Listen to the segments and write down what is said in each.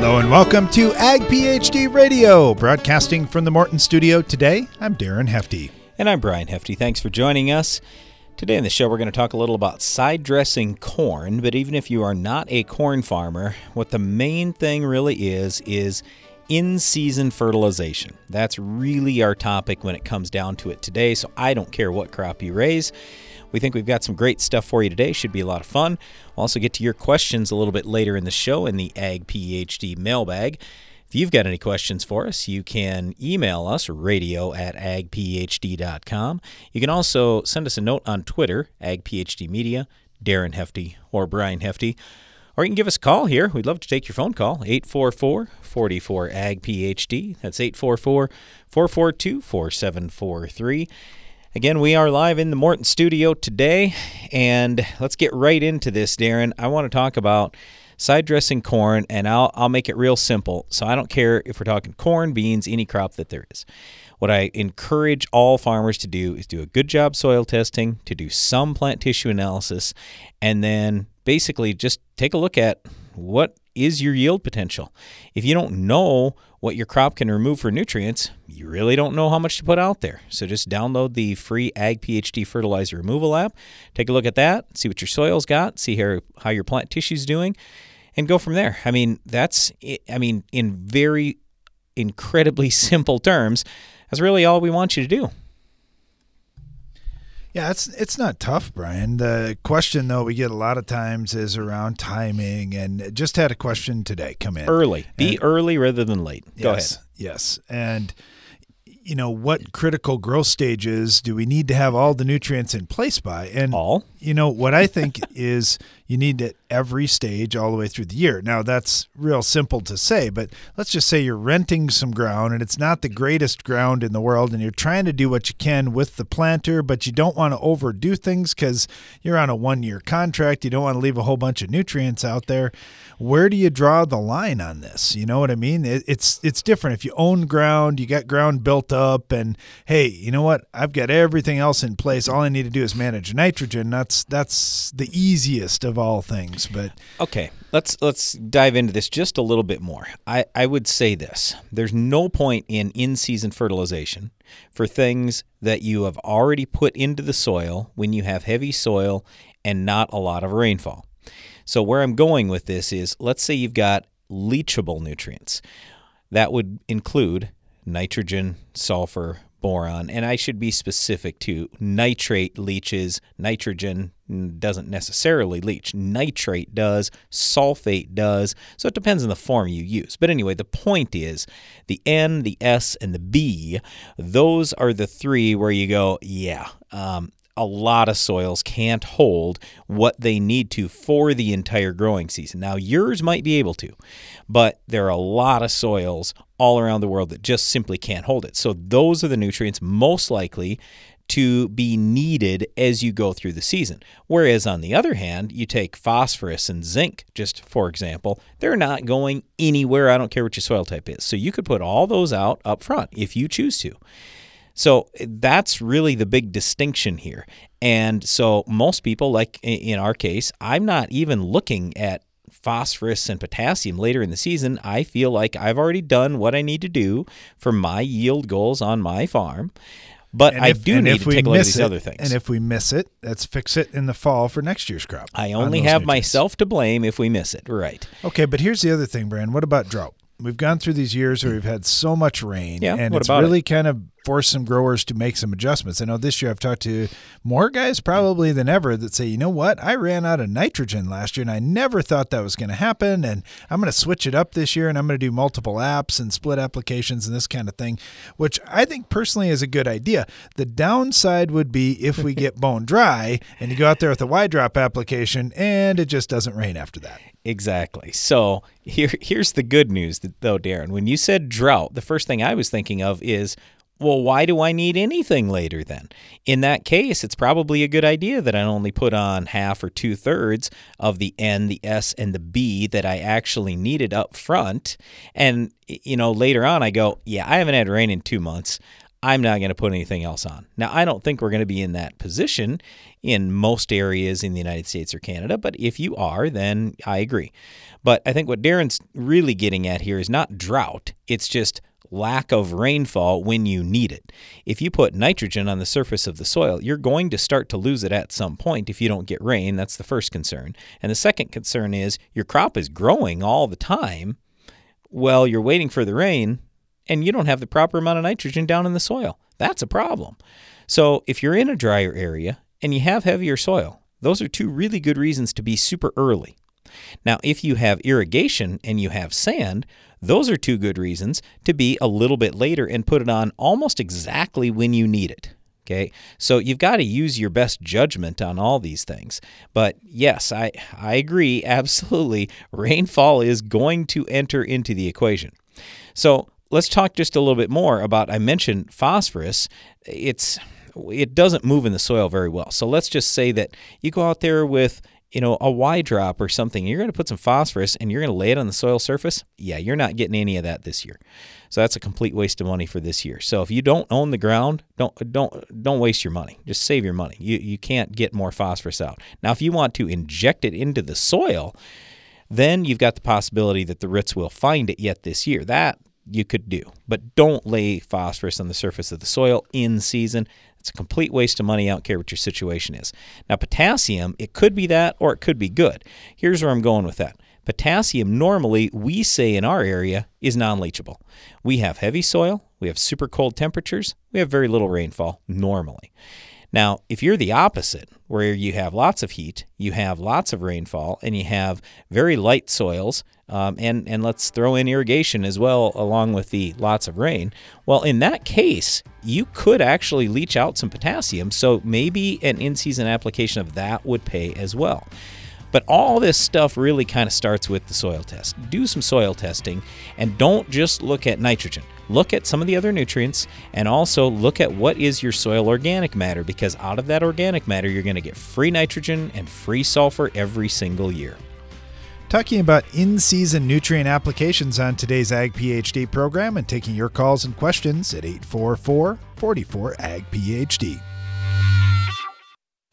Hello and welcome to Ag PhD Radio, broadcasting from the Morton studio. Today, I'm Darren Hefty. And I'm Brian Hefty. Thanks for joining us. Today in the show, we're going to talk a little about side dressing corn. But even if you are not a corn farmer, what the main thing really is, is in season fertilization. That's really our topic when it comes down to it today. So I don't care what crop you raise. We think we've got some great stuff for you today. Should be a lot of fun. We'll also get to your questions a little bit later in the show in the Ag PhD mailbag. If you've got any questions for us, you can email us radio at agphd.com. You can also send us a note on Twitter, agphdmedia, Darren Hefty or Brian Hefty. Or you can give us a call here. We'd love to take your phone call, 844 44 AG PhD. That's 844 442 4743. Again, we are live in the Morton studio today, and let's get right into this, Darren. I want to talk about side dressing corn, and I'll, I'll make it real simple. So I don't care if we're talking corn, beans, any crop that there is. What I encourage all farmers to do is do a good job soil testing, to do some plant tissue analysis, and then basically just take a look at what is your yield potential. If you don't know what your crop can remove for nutrients, you really don't know how much to put out there. So just download the free Ag PhD fertilizer removal app, take a look at that, see what your soil's got, see how, how your plant tissue's doing, and go from there. I mean, that's, I mean, in very incredibly simple terms, that's really all we want you to do. Yeah, it's it's not tough, Brian. The question though we get a lot of times is around timing, and just had a question today come in early. Be and, early rather than late. Go yes, ahead. Yes, and you know what critical growth stages do we need to have all the nutrients in place by? And all you know what I think is you need it every stage all the way through the year. Now that's real simple to say, but let's just say you're renting some ground and it's not the greatest ground in the world and you're trying to do what you can with the planter, but you don't want to overdo things cuz you're on a 1-year contract, you don't want to leave a whole bunch of nutrients out there. Where do you draw the line on this? You know what I mean? It, it's it's different if you own ground, you got ground built up and hey, you know what? I've got everything else in place. All I need to do is manage nitrogen. That's that's the easiest of all things. But okay, let's let's dive into this just a little bit more. I, I would say this: there's no point in in-season fertilization for things that you have already put into the soil when you have heavy soil and not a lot of rainfall. So where I'm going with this is, let's say you've got leachable nutrients. That would include nitrogen, sulfur, boron, and I should be specific to nitrate leaches, nitrogen doesn't necessarily leach. Nitrate does, sulfate does, so it depends on the form you use. But anyway, the point is the N, the S, and the B, those are the three where you go, yeah, um, a lot of soils can't hold what they need to for the entire growing season. Now, yours might be able to, but there are a lot of soils all around the world that just simply can't hold it. So, those are the nutrients most likely to be needed as you go through the season. Whereas, on the other hand, you take phosphorus and zinc, just for example, they're not going anywhere. I don't care what your soil type is. So, you could put all those out up front if you choose to. So that's really the big distinction here. And so most people, like in our case, I'm not even looking at phosphorus and potassium later in the season. I feel like I've already done what I need to do for my yield goals on my farm. But I do need to take a look at these it, other things. And if we miss it, let's fix it in the fall for next year's crop. I only have nutrients. myself to blame if we miss it. Right. Okay, but here's the other thing, Brian. What about drought? We've gone through these years where we've had so much rain, yeah, and it's really it? kind of forced some growers to make some adjustments. I know this year I've talked to more guys probably than ever that say, you know what, I ran out of nitrogen last year and I never thought that was going to happen. And I'm going to switch it up this year and I'm going to do multiple apps and split applications and this kind of thing, which I think personally is a good idea. The downside would be if we get bone dry and you go out there with a Y drop application and it just doesn't rain after that. Exactly. So here, here's the good news, though, Darren. When you said drought, the first thing I was thinking of is well, why do I need anything later then? In that case, it's probably a good idea that I only put on half or two thirds of the N, the S, and the B that I actually needed up front. And, you know, later on I go, yeah, I haven't had rain in two months. I'm not going to put anything else on. Now, I don't think we're going to be in that position in most areas in the United States or Canada, but if you are, then I agree. But I think what Darren's really getting at here is not drought, it's just lack of rainfall when you need it. If you put nitrogen on the surface of the soil, you're going to start to lose it at some point if you don't get rain. That's the first concern. And the second concern is your crop is growing all the time. Well, you're waiting for the rain and you don't have the proper amount of nitrogen down in the soil. That's a problem. So, if you're in a drier area and you have heavier soil, those are two really good reasons to be super early. Now, if you have irrigation and you have sand, those are two good reasons to be a little bit later and put it on almost exactly when you need it. Okay, so you've got to use your best judgment on all these things. But yes, I, I agree absolutely. Rainfall is going to enter into the equation. So let's talk just a little bit more about I mentioned phosphorus. It's it doesn't move in the soil very well. So let's just say that you go out there with you know a Y drop or something. You're going to put some phosphorus and you're going to lay it on the soil surface. Yeah, you're not getting any of that this year. So that's a complete waste of money for this year. So if you don't own the ground, don't don't don't waste your money. Just save your money. You you can't get more phosphorus out. Now if you want to inject it into the soil, then you've got the possibility that the roots will find it yet this year. That you could do. But don't lay phosphorus on the surface of the soil in season. It's a complete waste of money. I don't care what your situation is. Now, potassium, it could be that or it could be good. Here's where I'm going with that. Potassium, normally, we say in our area, is non leachable. We have heavy soil, we have super cold temperatures, we have very little rainfall normally. Now, if you're the opposite, where you have lots of heat, you have lots of rainfall, and you have very light soils, um, and and let's throw in irrigation as well, along with the lots of rain. Well, in that case, you could actually leach out some potassium. So maybe an in-season application of that would pay as well. But all this stuff really kind of starts with the soil test. Do some soil testing and don't just look at nitrogen. Look at some of the other nutrients and also look at what is your soil organic matter because out of that organic matter, you're going to get free nitrogen and free sulfur every single year. Talking about in season nutrient applications on today's Ag PhD program and taking your calls and questions at 844 44 Ag PhD.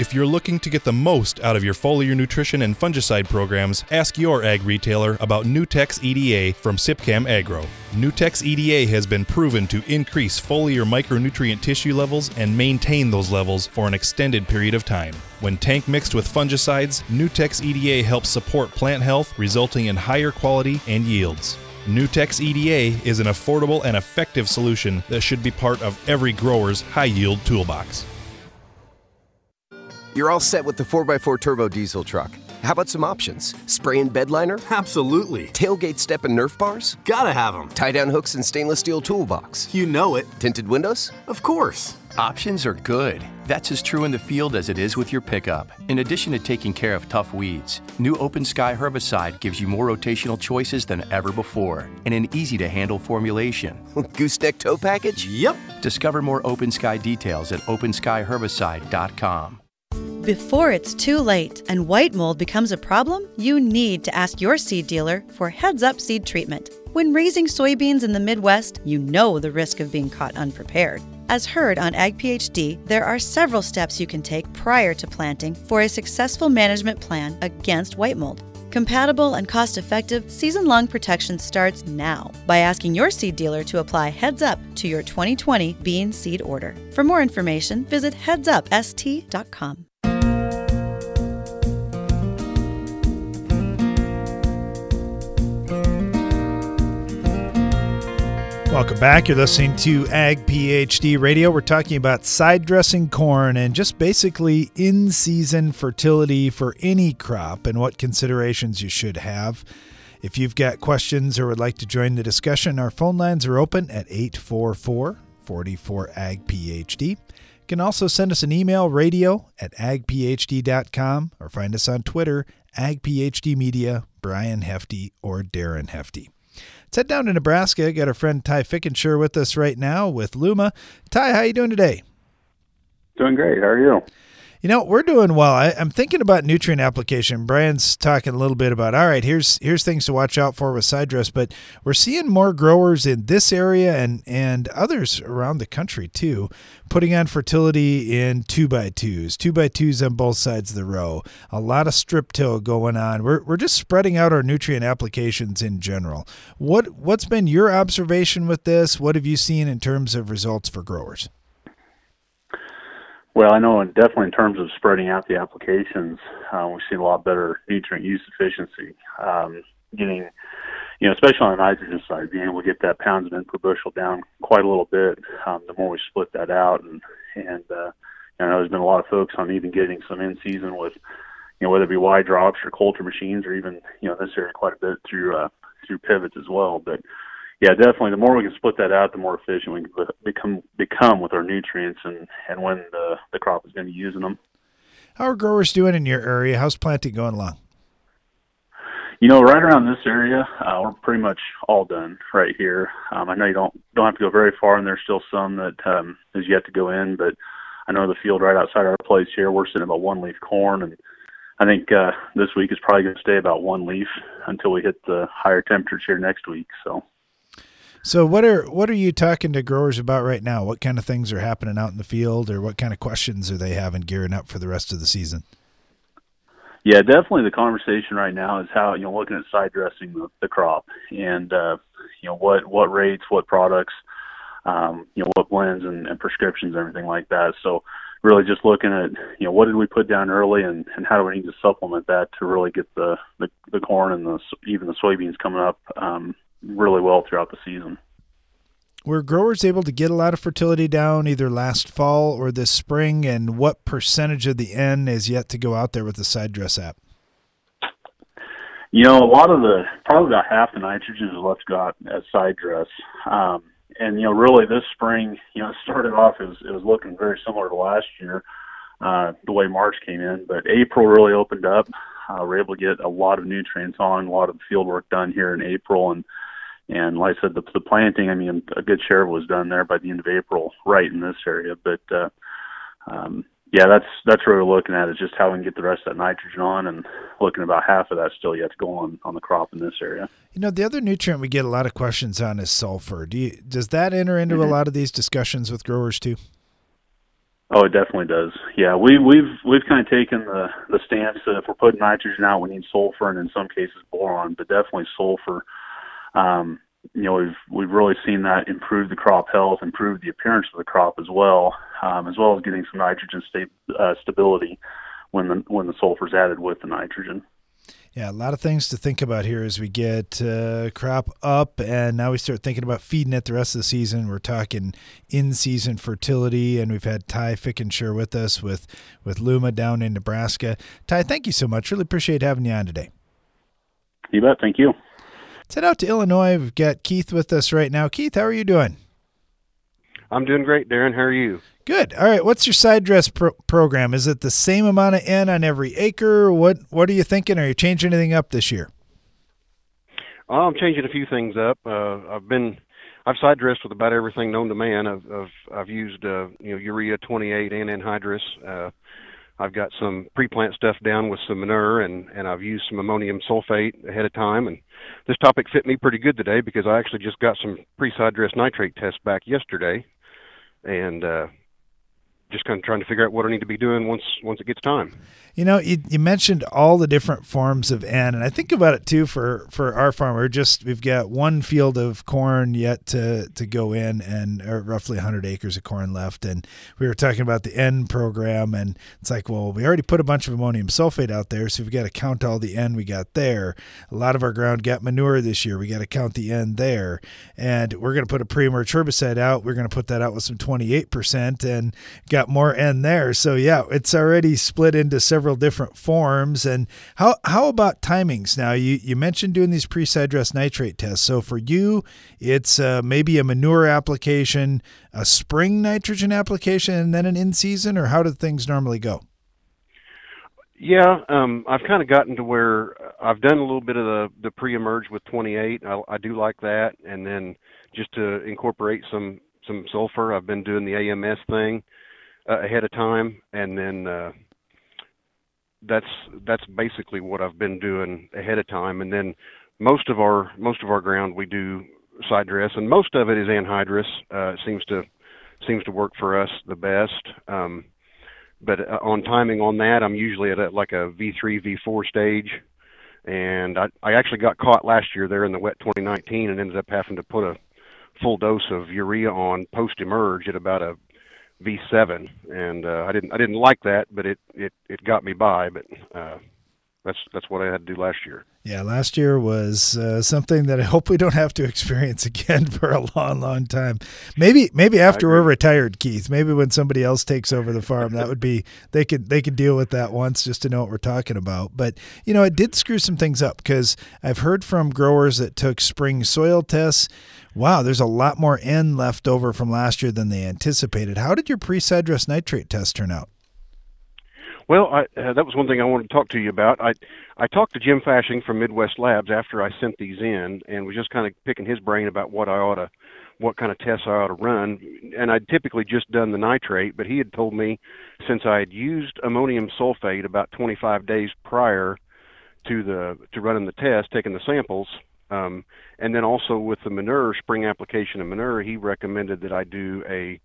If you're looking to get the most out of your foliar nutrition and fungicide programs, ask your ag retailer about Nutex EDA from Sipcam Agro. Nutex EDA has been proven to increase foliar micronutrient tissue levels and maintain those levels for an extended period of time. When tank mixed with fungicides, Nutex EDA helps support plant health, resulting in higher quality and yields. Nutex EDA is an affordable and effective solution that should be part of every grower's high yield toolbox. You're all set with the 4x4 turbo diesel truck. How about some options? Spray and bed liner? Absolutely. Tailgate step and Nerf bars? Gotta have them. Tie down hooks and stainless steel toolbox? You know it. Tinted windows? Of course. Options are good. That's as true in the field as it is with your pickup. In addition to taking care of tough weeds, new Open Sky herbicide gives you more rotational choices than ever before and an easy to handle formulation. Gooseneck tow package? Yep. Discover more Open Sky details at openskyherbicide.com. Before it's too late and white mold becomes a problem, you need to ask your seed dealer for Heads Up seed treatment. When raising soybeans in the Midwest, you know the risk of being caught unprepared. As heard on Ag PhD, there are several steps you can take prior to planting for a successful management plan against white mold. Compatible and cost effective season long protection starts now by asking your seed dealer to apply Heads Up to your 2020 bean seed order. For more information, visit headsupst.com. Welcome back. You're listening to Ag PhD Radio. We're talking about side dressing corn and just basically in season fertility for any crop and what considerations you should have. If you've got questions or would like to join the discussion, our phone lines are open at 844 40 for Ag PhD. You can also send us an email, radio at agphd.com, or find us on Twitter, Ag PhD Media, Brian Hefty, or Darren Hefty. Let's head down to Nebraska. Got our friend Ty Fickenshire with us right now with Luma. Ty, how you doing today? Doing great. How are you? You know, we're doing well. I, am thinking about nutrient application. Brian's talking a little bit about all right, here's here's things to watch out for with side dress, but we're seeing more growers in this area and and others around the country too, putting on fertility in two by twos, two by twos on both sides of the row. A lot of strip till going on. We're we're just spreading out our nutrient applications in general. What what's been your observation with this? What have you seen in terms of results for growers? Well, I know, and definitely in terms of spreading out the applications, uh, we've seen a lot better nutrient use efficiency. Um, getting, you know, especially on the nitrogen side, being able to get that pounds in per bushel down quite a little bit. Um, the more we split that out, and and uh, you know, there's been a lot of folks on even getting some in season with, you know, whether it be Y drops or Coulter machines, or even you know this area quite a bit through uh, through pivots as well. But yeah, definitely. The more we can split that out, the more efficient we can become become with our nutrients and and when the the crop is going to be using them. How are growers doing in your area? How's planting going along? You know, right around this area, uh, we're pretty much all done right here. Um, I know you don't don't have to go very far, and there's still some that um, is yet to go in. But I know the field right outside our place here, we're sitting about one leaf corn, and I think uh, this week is probably going to stay about one leaf until we hit the higher temperatures here next week. So. So what are what are you talking to growers about right now? What kind of things are happening out in the field, or what kind of questions are they having gearing up for the rest of the season? Yeah, definitely. The conversation right now is how you know looking at side dressing the, the crop, and uh, you know what what rates, what products, um, you know what blends and, and prescriptions, everything like that. So really just looking at you know what did we put down early, and, and how do we need to supplement that to really get the the, the corn and the even the soybeans coming up um, really well throughout the season. Were growers able to get a lot of fertility down either last fall or this spring? And what percentage of the N is yet to go out there with the side dress app? You know, a lot of the probably about half the nitrogen is left got as side dress. Um, and you know, really this spring, you know, it started off as it was looking very similar to last year, uh, the way March came in. But April really opened up. Uh, we're able to get a lot of nutrients on, a lot of field work done here in April, and and like I said, the, the planting, I mean, a good share was done there by the end of April, right in this area. But uh, um, yeah, that's that's what we're looking at is just how we can get the rest of that nitrogen on, and looking about half of that still yet to go on on the crop in this area. You know, the other nutrient we get a lot of questions on is sulfur. Do you, does that enter into mm-hmm. a lot of these discussions with growers too? Oh, it definitely does. Yeah, we we've we've kind of taken the the stance that if we're putting nitrogen out, we need sulfur, and in some cases boron, but definitely sulfur um, you know, we've we've really seen that improve the crop health, improve the appearance of the crop as well, um, as well as getting some nitrogen sta- uh, stability when the when the sulfur is added with the nitrogen. Yeah, a lot of things to think about here as we get uh, crop up, and now we start thinking about feeding it the rest of the season. We're talking in-season fertility, and we've had Ty Fickenshire with us with with Luma down in Nebraska. Ty, thank you so much. Really appreciate having you on today. You bet. Thank you. Let's head out to Illinois. We've got Keith with us right now. Keith, how are you doing? I'm doing great, Darren. How are you? Good. All right. What's your side dress pro- program? Is it the same amount of N on every acre? What What are you thinking? Are you changing anything up this year? Well, I'm changing a few things up. Uh, I've been I've side dressed with about everything known to man. I've I've, I've used uh, you know urea 28 and anhydrous. Uh, I've got some pre-plant stuff down with some manure, and and I've used some ammonium sulfate ahead of time. And this topic fit me pretty good today because I actually just got some pre-side dress nitrate tests back yesterday, and uh, just kind of trying to figure out what I need to be doing once once it gets time. You know, you, you mentioned all the different forms of N, and I think about it too for for our farm. We're just we've got one field of corn yet to to go in, and roughly 100 acres of corn left. And we were talking about the N program, and it's like, well, we already put a bunch of ammonium sulfate out there, so we've got to count all the N we got there. A lot of our ground got manure this year. We got to count the N there, and we're going to put a pre-emerge herbicide out. We're going to put that out with some 28%, and got got more N there. So yeah, it's already split into several different forms. And how how about timings? Now you you mentioned doing these pre-side dress nitrate tests. So for you, it's uh, maybe a manure application, a spring nitrogen application, and then an in season, or how do things normally go? Yeah, um, I've kind of gotten to where I've done a little bit of the the pre-emerge with 28. I, I do like that, and then just to incorporate some some sulfur, I've been doing the AMS thing uh, ahead of time, and then uh, that's that's basically what I've been doing ahead of time. And then most of our most of our ground we do side dress, and most of it is anhydrous. Uh, it seems to seems to work for us the best. Um, but uh, on timing on that, I'm usually at a, like a V3, V4 stage. And I, I actually got caught last year there in the wet 2019 and ended up having to put a full dose of urea on post emerge at about a V7, and uh, I didn't I didn't like that, but it it it got me by. But uh, that's that's what I had to do last year. Yeah, last year was uh, something that I hope we don't have to experience again for a long, long time. Maybe, maybe after we're retired, Keith. Maybe when somebody else takes over the farm, that would be they could they could deal with that once just to know what we're talking about. But you know, it did screw some things up because I've heard from growers that took spring soil tests. Wow, there's a lot more N left over from last year than they anticipated. How did your pre-side dress nitrate test turn out? Well, I, uh, that was one thing I wanted to talk to you about. I I talked to Jim Fashing from Midwest Labs after I sent these in, and was just kind of picking his brain about what I ought to, what kind of tests I ought to run. And I'd typically just done the nitrate, but he had told me since I had used ammonium sulfate about 25 days prior to the to running the test, taking the samples, um, and then also with the manure spring application of manure, he recommended that I do a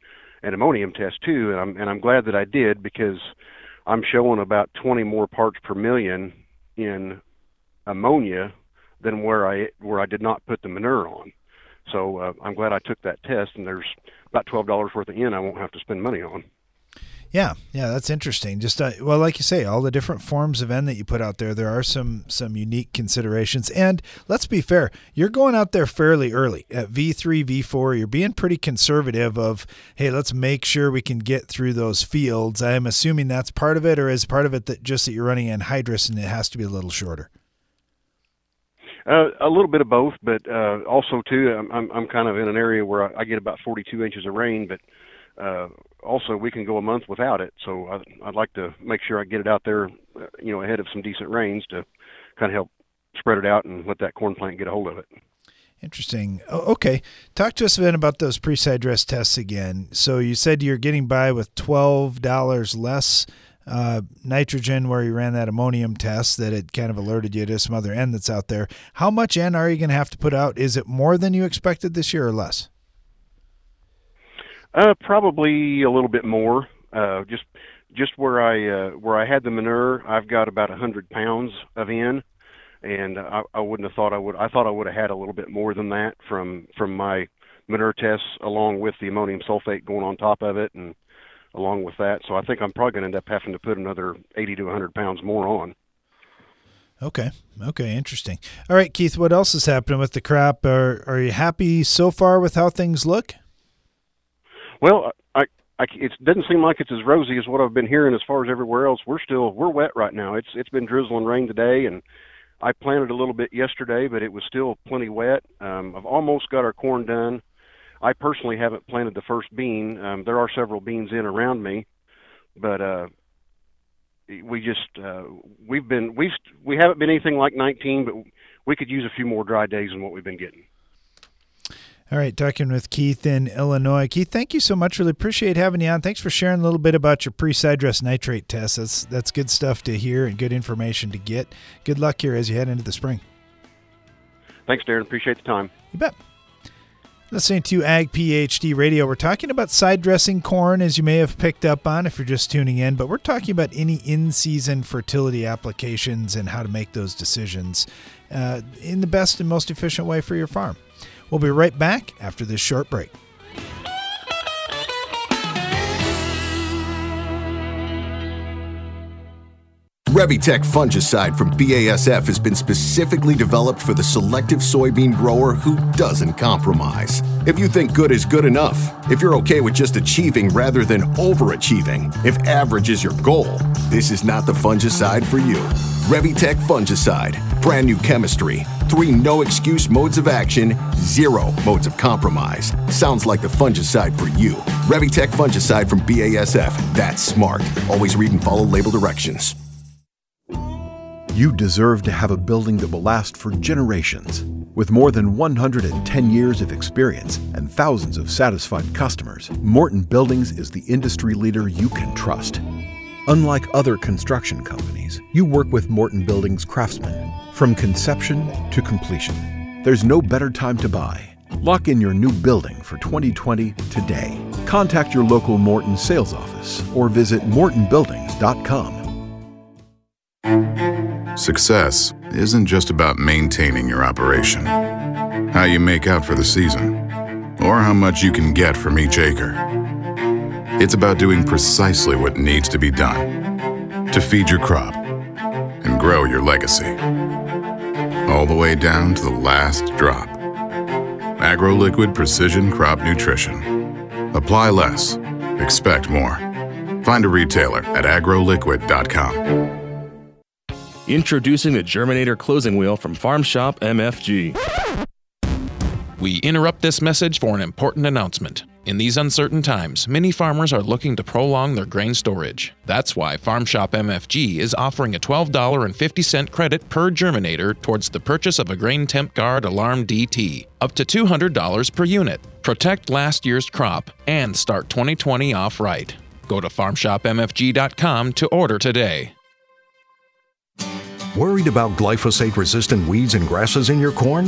an ammonium test too, and I'm and I'm glad that I did because I'm showing about 20 more parts per million in ammonia than where I where I did not put the manure on. So uh, I'm glad I took that test, and there's about twelve dollars worth of N I won't have to spend money on. Yeah, yeah, that's interesting. Just uh, well, like you say, all the different forms of N that you put out there, there are some some unique considerations. And let's be fair, you're going out there fairly early at V3, V4. You're being pretty conservative. Of hey, let's make sure we can get through those fields. I'm assuming that's part of it, or is part of it that just that you're running anhydrous and it has to be a little shorter. Uh, a little bit of both, but uh, also too, I'm, I'm I'm kind of in an area where I, I get about 42 inches of rain, but uh, also we can go a month without it. So I, I'd like to make sure I get it out there, uh, you know, ahead of some decent rains to kind of help spread it out and let that corn plant get a hold of it. Interesting. okay, talk to us bit about those pre-side dress tests again. So you said you're getting by with twelve dollars less uh, nitrogen where you ran that ammonium test that it kind of alerted you to some other N that's out there. How much N are you going to have to put out? Is it more than you expected this year or less? Uh, probably a little bit more. Uh, just just where I uh, where I had the manure, I've got about a hundred pounds of in, and I, I wouldn't have thought I would. I thought I would have had a little bit more than that from from my manure tests, along with the ammonium sulfate going on top of it, and along with that. So I think I'm probably going to end up having to put another 80 to 100 pounds more on. Okay. Okay. Interesting. All right, Keith. What else is happening with the crop? Are Are you happy so far with how things look? Well, I, I, it doesn't seem like it's as rosy as what I've been hearing as far as everywhere else. We're still we're wet right now. It's it's been drizzling rain today, and I planted a little bit yesterday, but it was still plenty wet. Um, I've almost got our corn done. I personally haven't planted the first bean. Um, there are several beans in around me, but uh, we just uh, we've been we we haven't been anything like 19, but we could use a few more dry days than what we've been getting. All right, talking with Keith in Illinois. Keith, thank you so much. Really appreciate having you on. Thanks for sharing a little bit about your pre-side dress nitrate test. That's that's good stuff to hear and good information to get. Good luck here as you head into the spring. Thanks, Darren. Appreciate the time. You bet. Listening to Ag PhD Radio, we're talking about side dressing corn, as you may have picked up on if you're just tuning in, but we're talking about any in season fertility applications and how to make those decisions uh, in the best and most efficient way for your farm. We'll be right back after this short break. Revytek fungicide from BASF has been specifically developed for the selective soybean grower who doesn't compromise. If you think good is good enough, if you're okay with just achieving rather than overachieving, if average is your goal, this is not the fungicide for you. Revytek fungicide, brand new chemistry, three no excuse modes of action, zero modes of compromise. Sounds like the fungicide for you. Revytek fungicide from BASF. That's smart. Always read and follow label directions. You deserve to have a building that will last for generations. With more than 110 years of experience and thousands of satisfied customers, Morton Buildings is the industry leader you can trust. Unlike other construction companies, you work with Morton Buildings craftsmen from conception to completion. There's no better time to buy. Lock in your new building for 2020 today. Contact your local Morton sales office or visit mortonbuildings.com. Success isn't just about maintaining your operation, how you make out for the season, or how much you can get from each acre. It's about doing precisely what needs to be done to feed your crop and grow your legacy. All the way down to the last drop. AgroLiquid Precision Crop Nutrition. Apply less, expect more. Find a retailer at agroliquid.com. Introducing the Germinator closing wheel from Farm Shop MFG. We interrupt this message for an important announcement. In these uncertain times, many farmers are looking to prolong their grain storage. That's why Farm Shop MFG is offering a $12.50 credit per germinator towards the purchase of a Grain Temp Guard Alarm DT, up to $200 per unit. Protect last year's crop and start 2020 off right. Go to farmshopmfg.com to order today. Worried about glyphosate resistant weeds and grasses in your corn?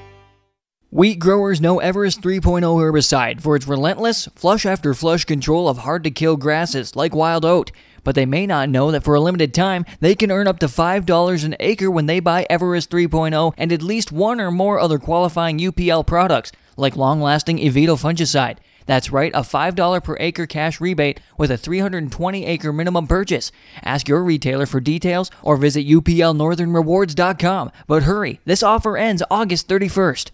Wheat growers know Everest 3.0 herbicide for its relentless, flush after flush control of hard to kill grasses like wild oat. But they may not know that for a limited time, they can earn up to $5 an acre when they buy Everest 3.0 and at least one or more other qualifying UPL products, like long lasting Evito fungicide. That's right, a $5 per acre cash rebate with a 320 acre minimum purchase. Ask your retailer for details or visit uplnorthernrewards.com. But hurry, this offer ends August 31st.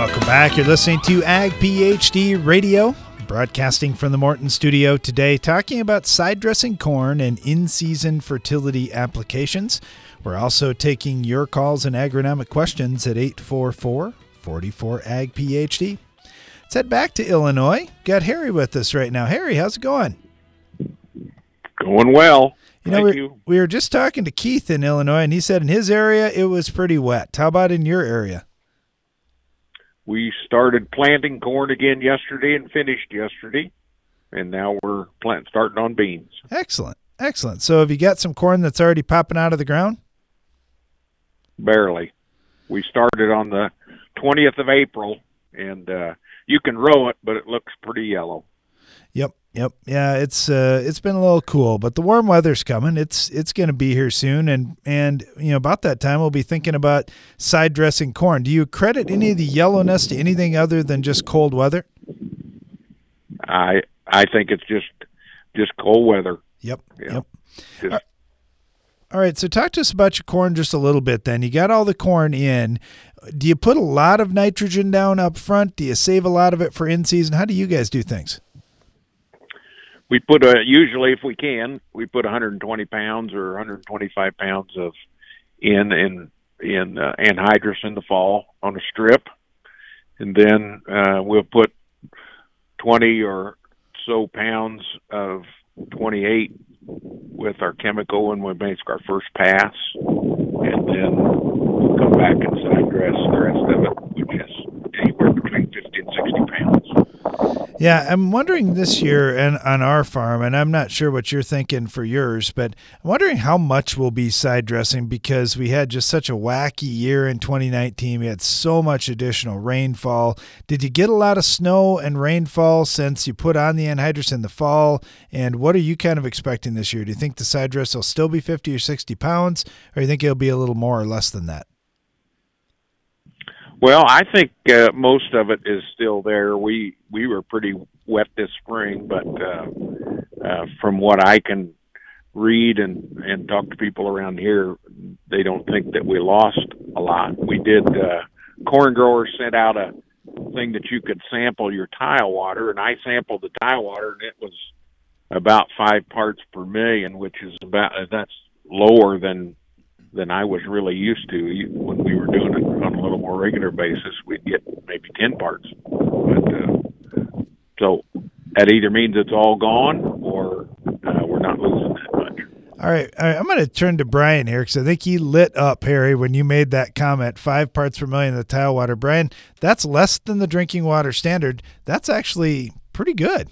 Welcome back. You're listening to Ag PhD Radio, broadcasting from the Morton studio today, talking about side dressing corn and in season fertility applications. We're also taking your calls and agronomic questions at 844 44 Ag PhD. Let's head back to Illinois. Got Harry with us right now. Harry, how's it going? Going well. You know, Thank we, you. we were just talking to Keith in Illinois, and he said in his area it was pretty wet. How about in your area? We started planting corn again yesterday and finished yesterday, and now we're plant starting on beans. Excellent. Excellent. So have you got some corn that's already popping out of the ground? Barely. We started on the 20th of April, and uh, you can row it, but it looks pretty yellow. Yep. Yeah, it's uh it's been a little cool, but the warm weather's coming. It's it's going to be here soon and and you know about that time we'll be thinking about side dressing corn. Do you credit any of the yellowness to anything other than just cold weather? I I think it's just just cold weather. Yep. Yeah. Yep. Just, All right, so talk to us about your corn just a little bit then. You got all the corn in. Do you put a lot of nitrogen down up front? Do you save a lot of it for in season? How do you guys do things? We put a usually if we can we put 120 pounds or 125 pounds of in in in uh, anhydrous in the fall on a strip, and then uh, we'll put 20 or so pounds of 28 with our chemical when we make our first pass, and then we'll come back and side dress the rest of it, which is anywhere between 50 and 60 pounds. Yeah, I'm wondering this year and on our farm, and I'm not sure what you're thinking for yours, but I'm wondering how much will be side dressing because we had just such a wacky year in 2019. We had so much additional rainfall. Did you get a lot of snow and rainfall since you put on the anhydrous in the fall? And what are you kind of expecting this year? Do you think the side dress will still be 50 or 60 pounds, or do you think it'll be a little more or less than that? Well, I think uh, most of it is still there. We we were pretty wet this spring, but uh, uh, from what I can read and and talk to people around here, they don't think that we lost a lot. We did. Uh, corn growers sent out a thing that you could sample your tile water, and I sampled the tile water, and it was about five parts per million, which is about that's lower than than I was really used to. When we were doing it on a little more regular basis, we'd get maybe 10 parts. But, uh, so that either means it's all gone or uh, we're not losing that much. All right, all right I'm going to turn to Brian here because I think he lit up, Harry, when you made that comment five parts per million of the tile water. Brian, that's less than the drinking water standard. That's actually pretty good.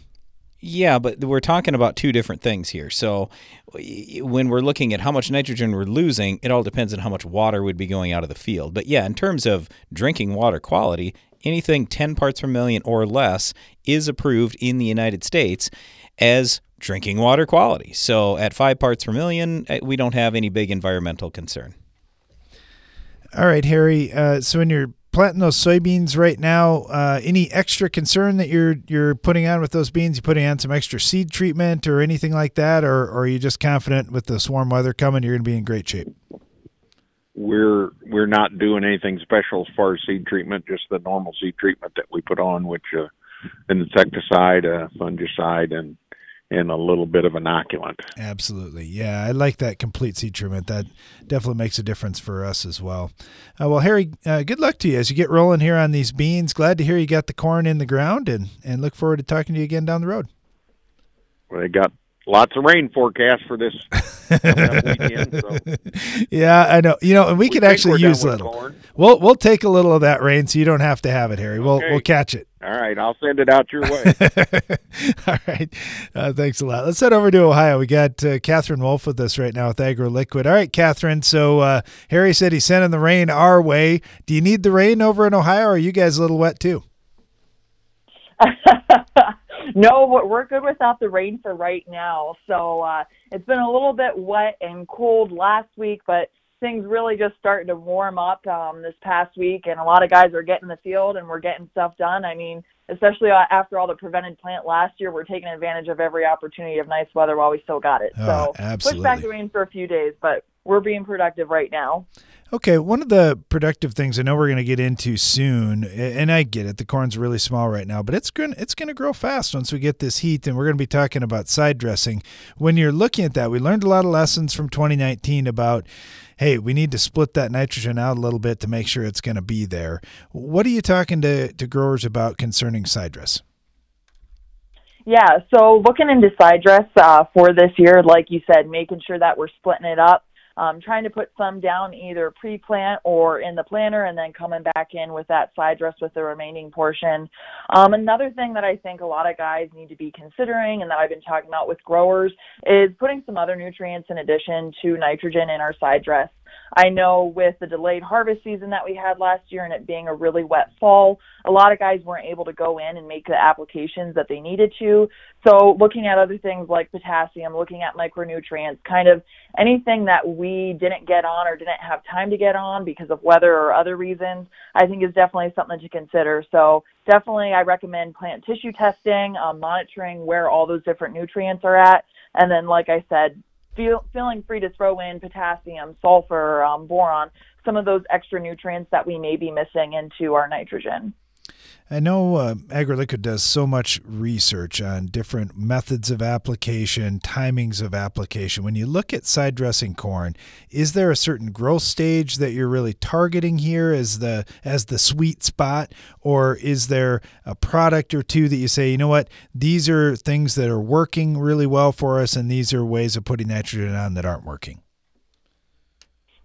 Yeah, but we're talking about two different things here. So when we're looking at how much nitrogen we're losing, it all depends on how much water would be going out of the field. But yeah, in terms of drinking water quality, anything 10 parts per million or less is approved in the United States as drinking water quality. So at 5 parts per million, eh, we don't have any big environmental concern. All right, Harry. Uh, so in your planting those soybeans right now. Uh, any extra concern that you're you're putting on with those beans? You putting on some extra seed treatment or anything like that, or, or are you just confident with the warm weather coming, you're going to be in great shape? We're we're not doing anything special as far as seed treatment, just the normal seed treatment that we put on, which uh, an insecticide, a fungicide, and and a little bit of inoculant. Absolutely. Yeah, I like that complete seed treatment. That definitely makes a difference for us as well. Uh, well, Harry, uh, good luck to you as you get rolling here on these beans. Glad to hear you got the corn in the ground and, and look forward to talking to you again down the road. Well, they got lots of rain forecast for this weekend. So. Yeah, I know. You know, and we, we could actually use a little. Corn. We'll we'll take a little of that rain, so you don't have to have it, Harry. We'll we'll catch it. All right, I'll send it out your way. All right, uh, thanks a lot. Let's head over to Ohio. We got uh, Catherine Wolf with us right now with Agro Liquid. All right, Catherine. So uh, Harry said he's sending the rain our way. Do you need the rain over in Ohio, or are you guys a little wet too? no, but we're good without the rain for right now. So uh, it's been a little bit wet and cold last week, but things really just starting to warm up um, this past week, and a lot of guys are getting the field and we're getting stuff done. I mean, especially uh, after all the prevented plant last year, we're taking advantage of every opportunity of nice weather while we still got it. So absolutely. push back the rain for a few days, but we're being productive right now. Okay, one of the productive things I know we're going to get into soon, and I get it, the corn's really small right now, but it's going it's going to grow fast once we get this heat, and we're going to be talking about side dressing. When you're looking at that, we learned a lot of lessons from 2019 about, hey, we need to split that nitrogen out a little bit to make sure it's going to be there. What are you talking to, to growers about concerning side dress? Yeah, so looking into side dress uh, for this year, like you said, making sure that we're splitting it up um, trying to put some down either pre-plant or in the planter and then coming back in with that side dress with the remaining portion. Um, another thing that I think a lot of guys need to be considering and that I've been talking about with growers is putting some other nutrients in addition to nitrogen in our side dress. I know with the delayed harvest season that we had last year and it being a really wet fall, a lot of guys weren't able to go in and make the applications that they needed to. So looking at other things like potassium, looking at micronutrients, kind of anything that we didn't get on or didn't have time to get on because of weather or other reasons, I think is definitely something to consider. So definitely I recommend plant tissue testing, um, monitoring where all those different nutrients are at. And then, like I said, feel, feeling free to throw in potassium, sulfur, um, boron, some of those extra nutrients that we may be missing into our nitrogen. I know uh, AgroLiquid does so much research on different methods of application, timings of application. When you look at side dressing corn, is there a certain growth stage that you're really targeting here as the as the sweet spot, or is there a product or two that you say, you know what, these are things that are working really well for us, and these are ways of putting nitrogen on that aren't working?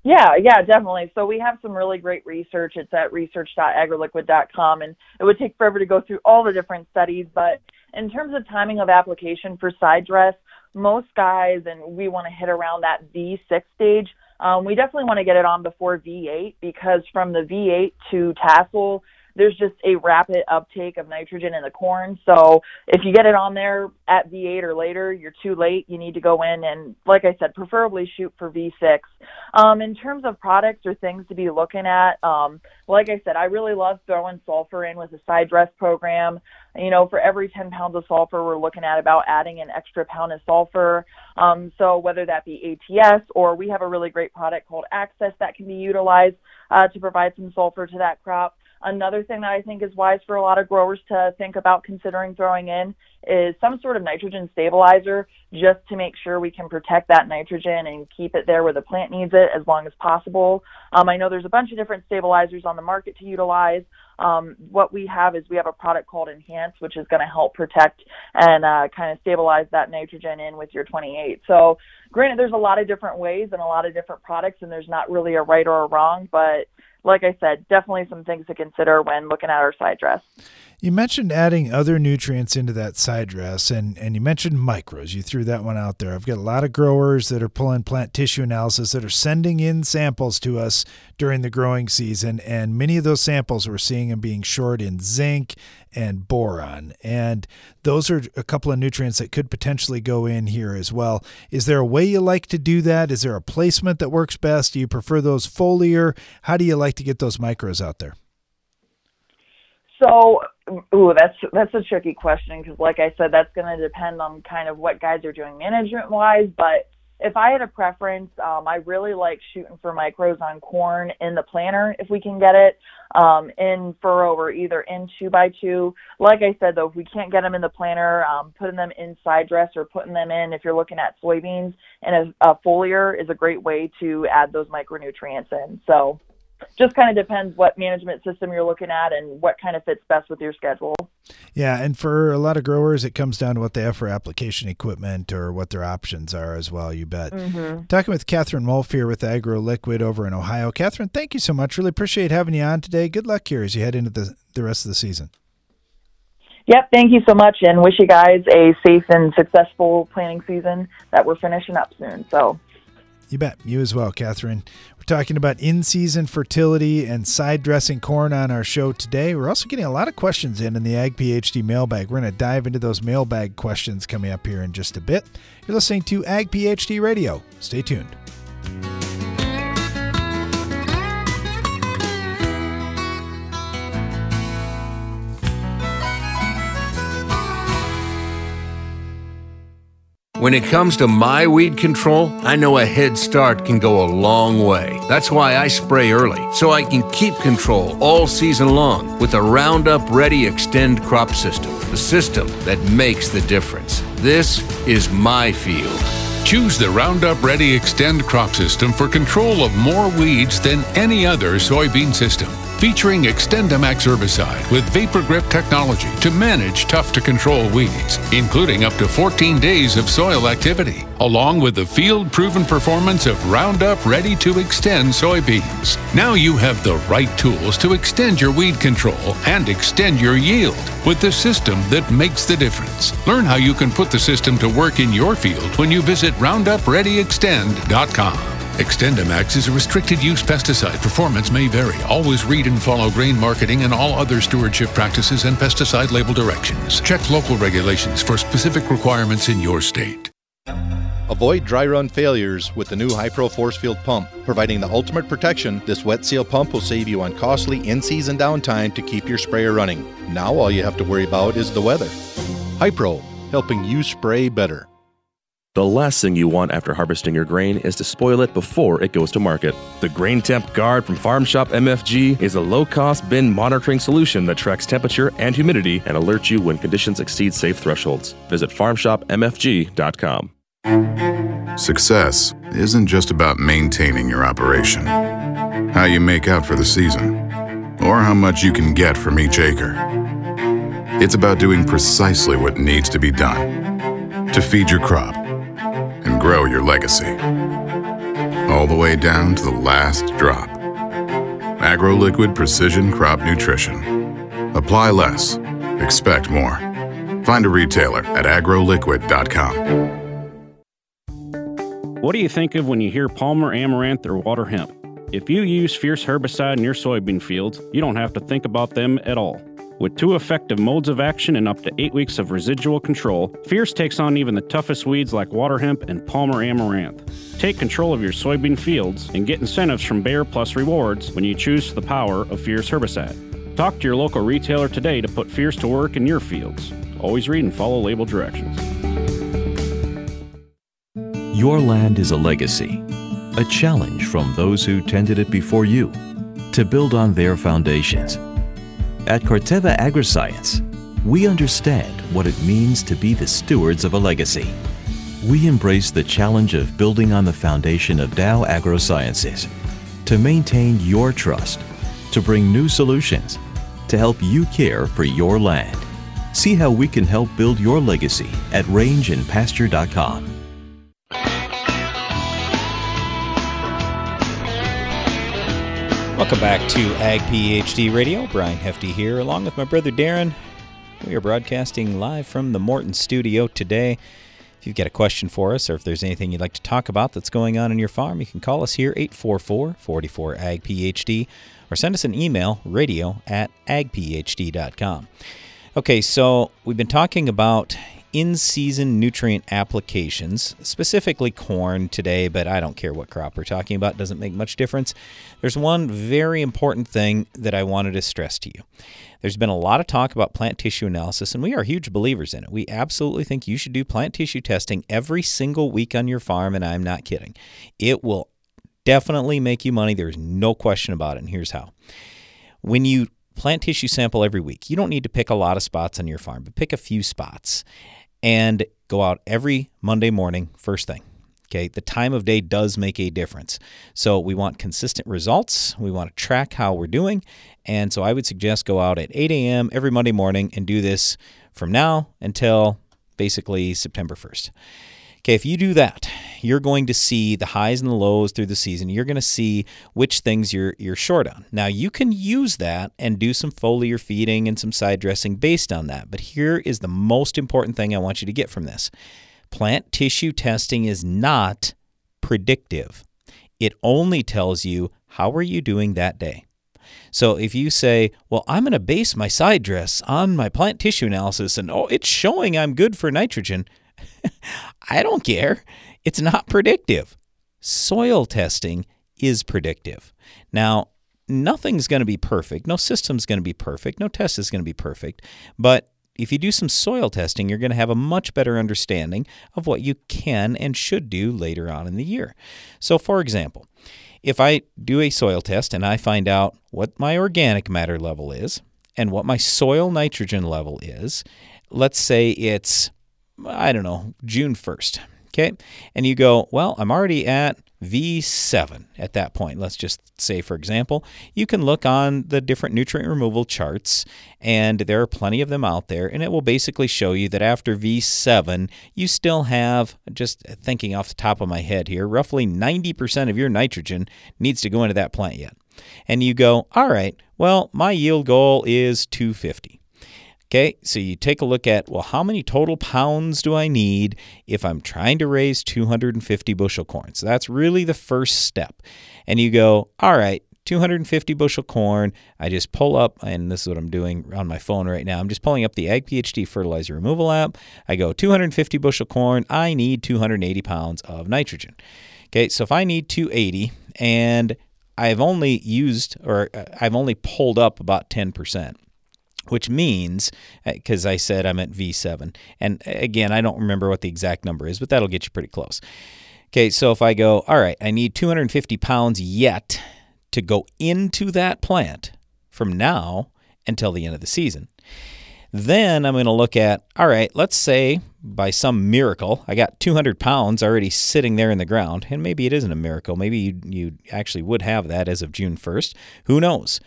Yeah, yeah, definitely. So we have some really great research. It's at research.agroliquid.com, and it would take forever to go through all the different studies. But in terms of timing of application for side dress, most guys, and we want to hit around that V6 stage. Um, we definitely want to get it on before V8 because from the V8 to tassel, there's just a rapid uptake of nitrogen in the corn. So if you get it on there at V8 or later, you're too late. You need to go in and, like I said, preferably shoot for V6. Um, in terms of products or things to be looking at, um, like I said, I really love throwing sulfur in with a side dress program. You know, for every 10 pounds of sulfur, we're looking at about adding an extra pound of sulfur. Um, so whether that be ATS or we have a really great product called Access that can be utilized uh, to provide some sulfur to that crop. Another thing that I think is wise for a lot of growers to think about considering throwing in is some sort of nitrogen stabilizer just to make sure we can protect that nitrogen and keep it there where the plant needs it as long as possible. Um, I know there's a bunch of different stabilizers on the market to utilize. Um, what we have is we have a product called Enhance, which is going to help protect and uh, kind of stabilize that nitrogen in with your 28. So, granted, there's a lot of different ways and a lot of different products, and there's not really a right or a wrong, but like I said, definitely some things to consider when looking at our side dress. You mentioned adding other nutrients into that side dress, and, and you mentioned micros. You threw that one out there. I've got a lot of growers that are pulling plant tissue analysis that are sending in samples to us during the growing season, and many of those samples we're seeing them being short in zinc and boron. And those are a couple of nutrients that could potentially go in here as well. Is there a way you like to do that? Is there a placement that works best? Do you prefer those foliar? How do you like to get those micros out there? So, ooh, that's that's a tricky question because, like I said, that's going to depend on kind of what guys are doing management wise. But if I had a preference, um, I really like shooting for micros on corn in the planter if we can get it um, in furrow or either in two by two. Like I said, though, if we can't get them in the planter, um, putting them in side dress or putting them in if you're looking at soybeans and a, a foliar is a great way to add those micronutrients in. So just kind of depends what management system you're looking at and what kind of fits best with your schedule. Yeah, and for a lot of growers, it comes down to what they have for application equipment or what their options are as well. You bet. Mm-hmm. Talking with Catherine Wolf here with AgroLiquid over in Ohio. Catherine, thank you so much. Really appreciate having you on today. Good luck here as you head into the the rest of the season. Yep, thank you so much, and wish you guys a safe and successful planting season that we're finishing up soon. So. You bet. You as well, Catherine. We're talking about in season fertility and side dressing corn on our show today. We're also getting a lot of questions in in the Ag PhD mailbag. We're going to dive into those mailbag questions coming up here in just a bit. You're listening to Ag PhD Radio. Stay tuned. When it comes to my weed control, I know a head start can go a long way. That's why I spray early, so I can keep control all season long with the Roundup Ready Xtend crop system, the system that makes the difference. This is my field. Choose the Roundup Ready Xtend crop system for control of more weeds than any other soybean system. Featuring XtendiMax herbicide with VaporGrip technology to manage tough to control weeds, including up to 14 days of soil activity, along with the field proven performance of Roundup Ready 2 Xtend soybeans. Now you have the right tools to extend your weed control and extend your yield with the system that makes the difference. Learn how you can put the system to work in your field when you visit RoundupReadyXtend.com. XtendiMax is a restricted use pesticide. Performance may vary. Always read and follow grain marketing and all other stewardship practices and pesticide label directions. Check local regulations for specific requirements in your state. Avoid dry run failures with the new Hypro Force Field pump. Providing the ultimate protection, this wet seal pump will save you on costly in season downtime to keep your sprayer running. Now all you have to worry about is the weather. Hypro, helping you spray better. The last thing you want after harvesting your grain is to spoil it before it goes to market. The Grain Temp Guard from Farm Shop MFG is a low cost bin monitoring solution that tracks temperature and humidity and alerts you when conditions exceed safe thresholds. Visit farmshopmfg.com. Success isn't just about maintaining your operation, how you make out for the season, or how much you can get from each acre. It's about doing precisely what needs to be done to feed your crop and grow your legacy. all the way down to the last drop. AgroLiquid Precision Crop Nutrition. Apply less, expect more. Find a retailer at agroliquid.com. What do you think of when you hear Palmer Amaranth or water hemp? If you use Fierce herbicide in your soybean fields, you don't have to think about them at all. With two effective modes of action and up to eight weeks of residual control, Fierce takes on even the toughest weeds like water hemp and Palmer amaranth. Take control of your soybean fields and get incentives from Bayer Plus Rewards when you choose the power of Fierce herbicide. Talk to your local retailer today to put Fierce to work in your fields. Always read and follow label directions. Your land is a legacy, a challenge from those who tended it before you to build on their foundations. At Corteva Agriscience, we understand what it means to be the stewards of a legacy. We embrace the challenge of building on the foundation of Dow AgroSciences to maintain your trust, to bring new solutions, to help you care for your land. See how we can help build your legacy at rangeandpasture.com. Welcome back to Ag PhD Radio. Brian Hefty here, along with my brother Darren. We are broadcasting live from the Morton studio today. If you've got a question for us or if there's anything you'd like to talk about that's going on in your farm, you can call us here 844 44 Ag PhD or send us an email radio at agphd.com. Okay, so we've been talking about in season nutrient applications, specifically corn today, but I don't care what crop we're talking about, doesn't make much difference. There's one very important thing that I wanted to stress to you. There's been a lot of talk about plant tissue analysis, and we are huge believers in it. We absolutely think you should do plant tissue testing every single week on your farm, and I'm not kidding. It will definitely make you money. There's no question about it, and here's how. When you plant tissue sample every week, you don't need to pick a lot of spots on your farm, but pick a few spots and go out every Monday morning, first thing. Okay, the time of day does make a difference. So we want consistent results. We want to track how we're doing. And so I would suggest go out at 8 a.m. every Monday morning and do this from now until basically September 1st. Okay, if you do that, you're going to see the highs and the lows through the season. You're going to see which things you're you're short on. Now you can use that and do some foliar feeding and some side dressing based on that. But here is the most important thing I want you to get from this. Plant tissue testing is not predictive. It only tells you how are you doing that day. So if you say, "Well, I'm going to base my side dress on my plant tissue analysis and oh, it's showing I'm good for nitrogen," I don't care. It's not predictive. Soil testing is predictive. Now, nothing's going to be perfect. No system's going to be perfect. No test is going to be perfect. But if you do some soil testing, you're going to have a much better understanding of what you can and should do later on in the year. So, for example, if I do a soil test and I find out what my organic matter level is and what my soil nitrogen level is, let's say it's I don't know, June 1st. Okay. And you go, well, I'm already at V7 at that point. Let's just say, for example, you can look on the different nutrient removal charts, and there are plenty of them out there, and it will basically show you that after V7, you still have, just thinking off the top of my head here, roughly 90% of your nitrogen needs to go into that plant yet. And you go, all right, well, my yield goal is 250. Okay, so you take a look at, well, how many total pounds do I need if I'm trying to raise 250 bushel corn? So that's really the first step. And you go, all right, 250 bushel corn. I just pull up, and this is what I'm doing on my phone right now. I'm just pulling up the Ag PhD fertilizer removal app. I go 250 bushel corn. I need 280 pounds of nitrogen. Okay, so if I need 280 and I've only used or uh, I've only pulled up about 10% which means because uh, I said I'm at V7. And uh, again, I don't remember what the exact number is, but that'll get you pretty close. Okay, so if I go, all right, I need 250 pounds yet to go into that plant from now until the end of the season. Then I'm going to look at, all right, let's say by some miracle, I got 200 pounds already sitting there in the ground. And maybe it isn't a miracle. Maybe you, you actually would have that as of June 1st. Who knows?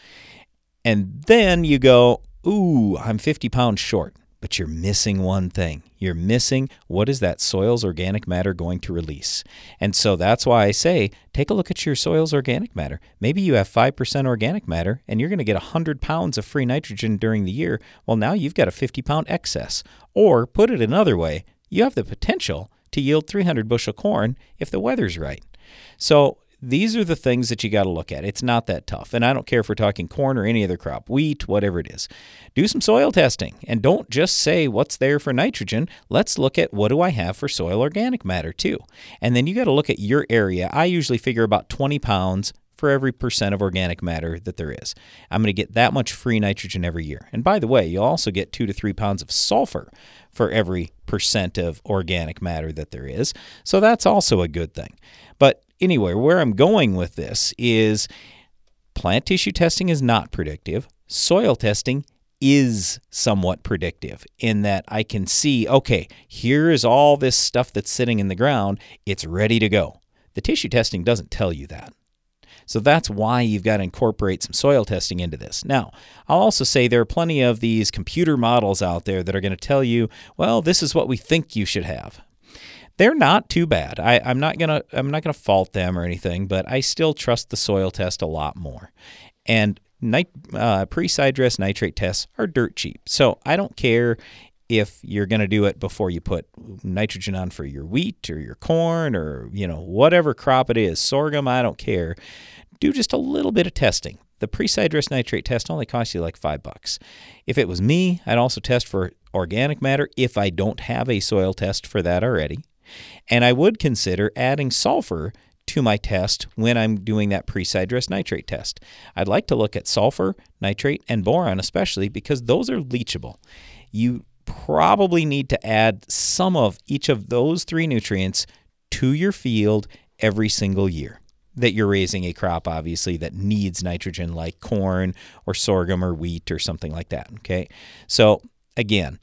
And then you go, ooh, I'm 50 pounds short. but you're missing one thing. You're missing what is that soil's organic matter going to release? And so that's why I say take a look at your soil's organic matter. Maybe you have 5% organic matter and you're going to get 100 pounds of free nitrogen during the year. Well, now you've got a 50 pound excess. Or put it another way, you have the potential to yield 300 bushel corn if the weather's right. So these are the things that you got to look at. It's not that tough. And I don't care if we're talking corn or any other crop, wheat, whatever it is. Do some soil testing and don't just say what's there for nitrogen. Let's look at what do I have for soil organic matter too. And then you got to look at your area. I usually figure about 20 pounds for every percent of organic matter that there is. I'm going to get that much free nitrogen every year. And by the way, you'll also get two to three pounds of sulfur for every percent of organic matter that there is. So that's also a good thing. But anyway, where I'm going with this is plant tissue testing is not predictive. Soil testing is somewhat predictive in that I can see, okay, here is all this stuff that's sitting in the ground. It's ready to go. The tissue testing doesn't tell you that. So that's why you've got to incorporate some soil testing into this. Now, I'll also say there are plenty of these computer models out there that are going to tell you, well, this is what we think you should have they're not too bad. I, am not gonna I'm not gonna fault them or anything, but I still trust the soil test a lot more. And nit, uh, pre-side dress nitrate tests are dirt cheap, so I don't care if you're going to do it before you put nitrogen on for your wheat or your corn or you know whatever crop it is sorghum i don't care. Do just a little bit of testing. The pre-side dress nitrate test only costs you like five bucks. If it was me i'd also test for organic matter if i don't have a soil test for that already and I would consider adding sulfur to my test when I'm doing that pre-side dress nitrate test. I'd like to look at sulfur, nitrate, and boron especially because those are leachable. You probably need to add some of each of those three nutrients to your field every single year that you're raising a crop obviously that needs nitrogen like corn or sorghum or wheat or something like that okay so again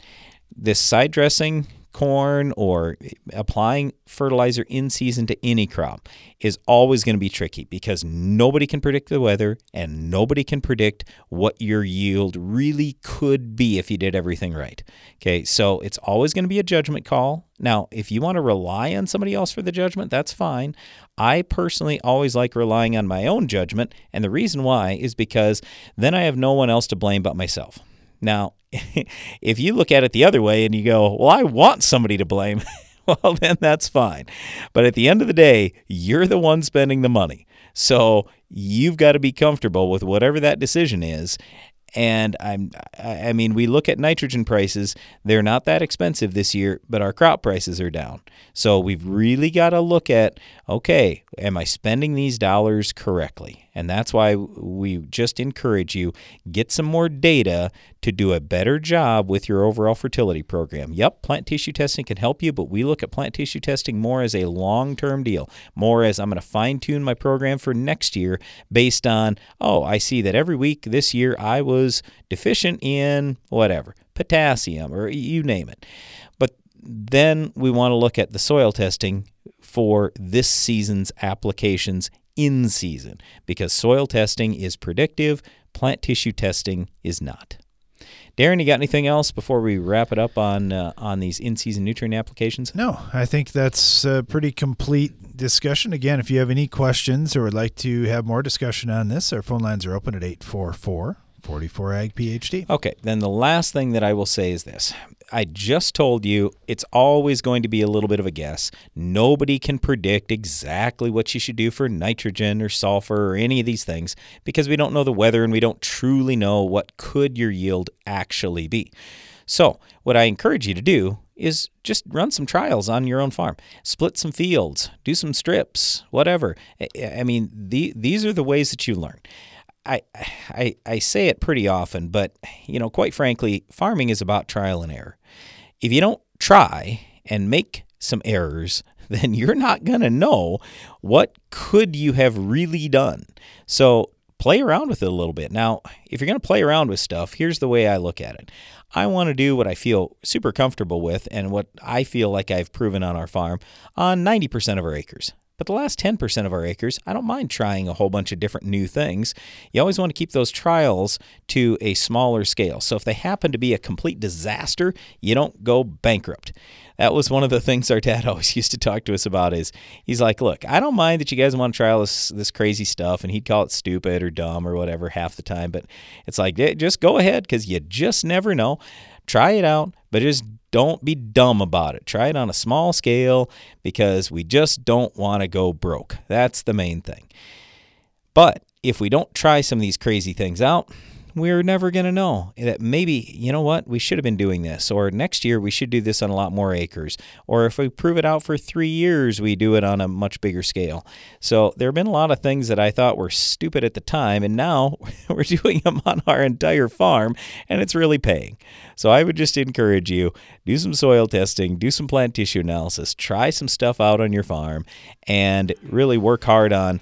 this side dressing corn or applying fertilizer in season to any crop is always going to be tricky because nobody can predict the weather and nobody can predict what your yield really could be if you did everything right. Okay, so it's always going to be a judgment call. Now, if you want to rely on somebody else for the judgment, that's fine. I personally always like relying on my own judgment, and the reason why is because then I have no one else to blame but myself. Now, if you look at it the other way and you go, well, I want somebody to blame, well, then that's fine. But at the end of the day, you're the one spending the money. So you've got to be comfortable with whatever that decision is. And I'm, I mean, we look at nitrogen prices, they're not that expensive this year, but our crop prices are down. So we've really got to look at okay, am I spending these dollars correctly? And that's why we just encourage you get some more data to do a better job with your overall fertility program. Yep, plant tissue testing can help you, but we look at plant tissue testing more as a long-term deal, more as I'm going to fine-tune my program for next year based on, oh, I see that every week this year I was deficient in whatever, potassium or you name it. But then we want to look at the soil testing for this season's applications in season because soil testing is predictive, plant tissue testing is not. Darren, you got anything else before we wrap it up on uh, on these in-season nutrient applications? No, I think that's a pretty complete discussion. Again, if you have any questions or would like to have more discussion on this, our phone lines are open at 844 44 Ag PhD. Okay, then the last thing that I will say is this. I just told you it's always going to be a little bit of a guess. Nobody can predict exactly what you should do for nitrogen or sulfur or any of these things because we don't know the weather and we don't truly know what could your yield actually be. So, what I encourage you to do is just run some trials on your own farm. Split some fields, do some strips, whatever. I mean, the, these are the ways that you learn. I, I I say it pretty often, but you know, quite frankly, farming is about trial and error. If you don't try and make some errors, then you're not going to know what could you have really done. So play around with it a little bit. Now, if you're going to play around with stuff, here's the way I look at it. I want to do what I feel super comfortable with and what I feel like I've proven on our farm on 90% of our acres. But the last 10% of our acres, I don't mind trying a whole bunch of different new things. You always want to keep those trials to a smaller scale. So if they happen to be a complete disaster, you don't go bankrupt. That was one of the things our dad always used to talk to us about is he's like, "Look, I don't mind that you guys want to try all this this crazy stuff." And he'd call it stupid or dumb or whatever half the time, but it's like, just go ahead cuz you just never know. Try it out, but just don't be dumb about it. Try it on a small scale because we just don't want to go broke. That's the main thing. But if we don't try some of these crazy things out, we're never going to know that maybe, you know what, we should have been doing this, or next year we should do this on a lot more acres, or if we prove it out for three years, we do it on a much bigger scale. So there have been a lot of things that I thought were stupid at the time, and now we're doing them on our entire farm, and it's really paying. So I would just encourage you do some soil testing, do some plant tissue analysis, try some stuff out on your farm, and really work hard on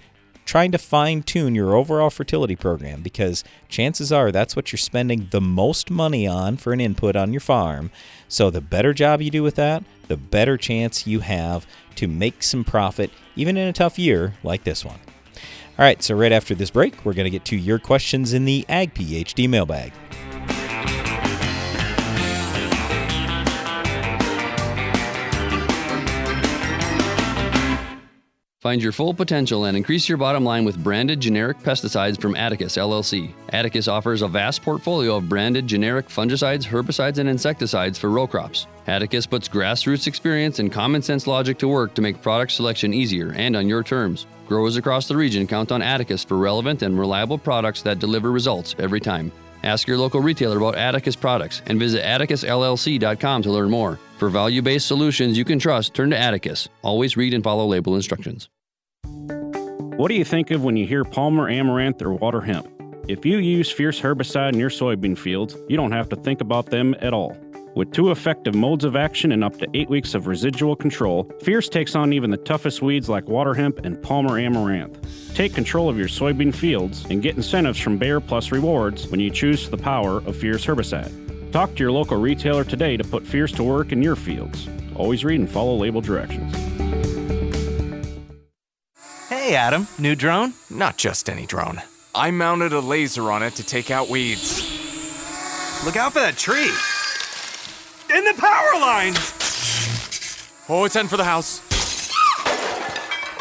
trying to fine tune your overall fertility program because chances are that's what you're spending the most money on for an input on your farm. So, the better job you do with that, the better chance you have to make some profit, even in a tough year like this one. All right, so right after this break, we're going to get to your questions in the Ag PhD mailbag. Find your full potential and increase your bottom line with branded generic pesticides from Atticus LLC. Atticus offers a vast portfolio of branded generic fungicides, herbicides, and insecticides for row crops. Atticus puts grassroots experience and common sense logic to work to make product selection easier and on your terms. Growers across the region count on Atticus for relevant and reliable products that deliver results every time. Ask your local retailer about Atticus products and visit atticusllc.com to learn more. For value based solutions you can trust, turn to Atticus. Always read and follow label instructions. What do you think of when you hear Palmer Amaranth or water hemp? If you use Fierce herbicide in your soybean fields, you don't have to think about them at all. With two effective modes of action and up to eight weeks of residual control, Fierce takes on even the toughest weeds like water hemp and Palmer amaranth. Take control of your soybean fields and get incentives from Bayer Plus Rewards when you choose the power of Fierce herbicide. Talk to your local retailer today to put Fierce to work in your fields. Always read and follow label directions. Hey Adam, new drone? Not just any drone. I mounted a laser on it to take out weeds. Look out for that tree! In the power lines! Oh, it's in for the house.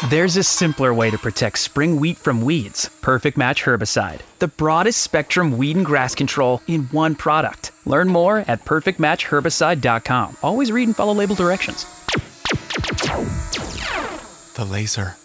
There's a simpler way to protect spring wheat from weeds Perfect Match Herbicide. The broadest spectrum weed and grass control in one product. Learn more at perfectmatchherbicide.com. Always read and follow label directions. The laser.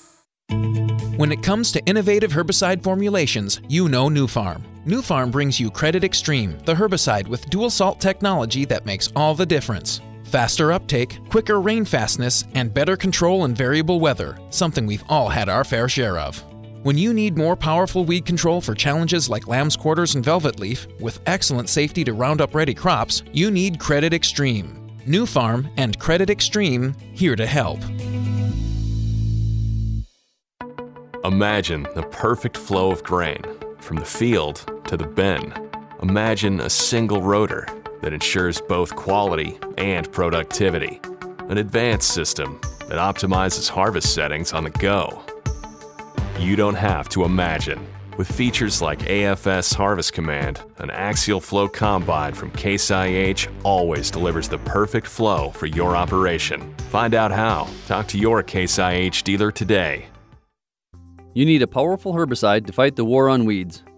When it comes to innovative herbicide formulations, you know Nufarm. New Farm brings you Credit Xtreme, the herbicide with dual salt technology that makes all the difference. Faster uptake, quicker rain fastness, and better control in variable weather, something we've all had our fair share of. When you need more powerful weed control for challenges like lamb's quarters and velvet leaf, with excellent safety to Roundup ready crops, you need Credit Xtreme. New Farm and Credit Xtreme here to help. Imagine the perfect flow of grain from the field to the bin. Imagine a single rotor that ensures both quality and productivity. An advanced system that optimizes harvest settings on the go. You don't have to imagine. With features like AFS Harvest Command, an axial flow combine from Case IH always delivers the perfect flow for your operation. Find out how. Talk to your Case IH dealer today. You need a powerful herbicide to fight the war on weeds.